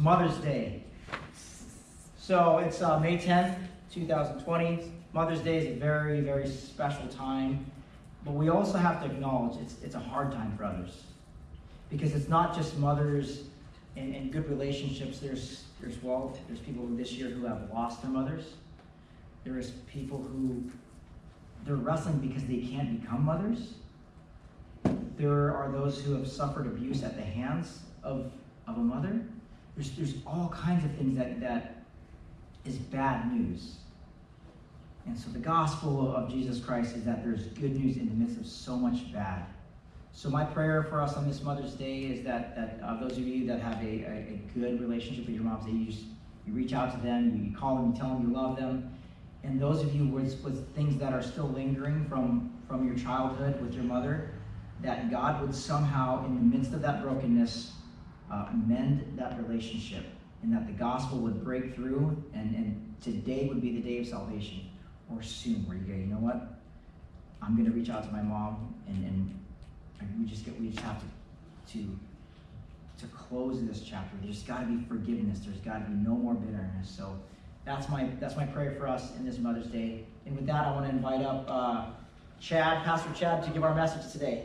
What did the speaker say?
Mother's Day. So it's uh, May 10th, 2020. Mother's Day is a very, very special time. But we also have to acknowledge it's, it's a hard time for others. Because it's not just mothers and, and good relationships. There's, there's, well, there's people this year who have lost their mothers. There is people who they're wrestling because they can't become mothers. There are those who have suffered abuse at the hands of, of a mother. There's, there's all kinds of things that, that is bad news. And so the gospel of Jesus Christ is that there's good news in the midst of so much bad. So my prayer for us on this Mother's Day is that, that uh, those of you that have a, a, a, good relationship with your moms, that you, just, you reach out to them, you call them, you tell them you love them. And those of you with, with things that are still lingering from, from your childhood with your mother, that God would somehow, in the midst of that brokenness, uh, mend that relationship and that the gospel would break through and, and today would be the day of salvation or soon where you go, you know what? I'm going to reach out to my mom and, and we just get we just have to to to close this chapter. There's got to be forgiveness. There's got to be no more bitterness. So that's my that's my prayer for us in this Mother's Day. And with that, I want to invite up uh, Chad, Pastor Chad, to give our message today.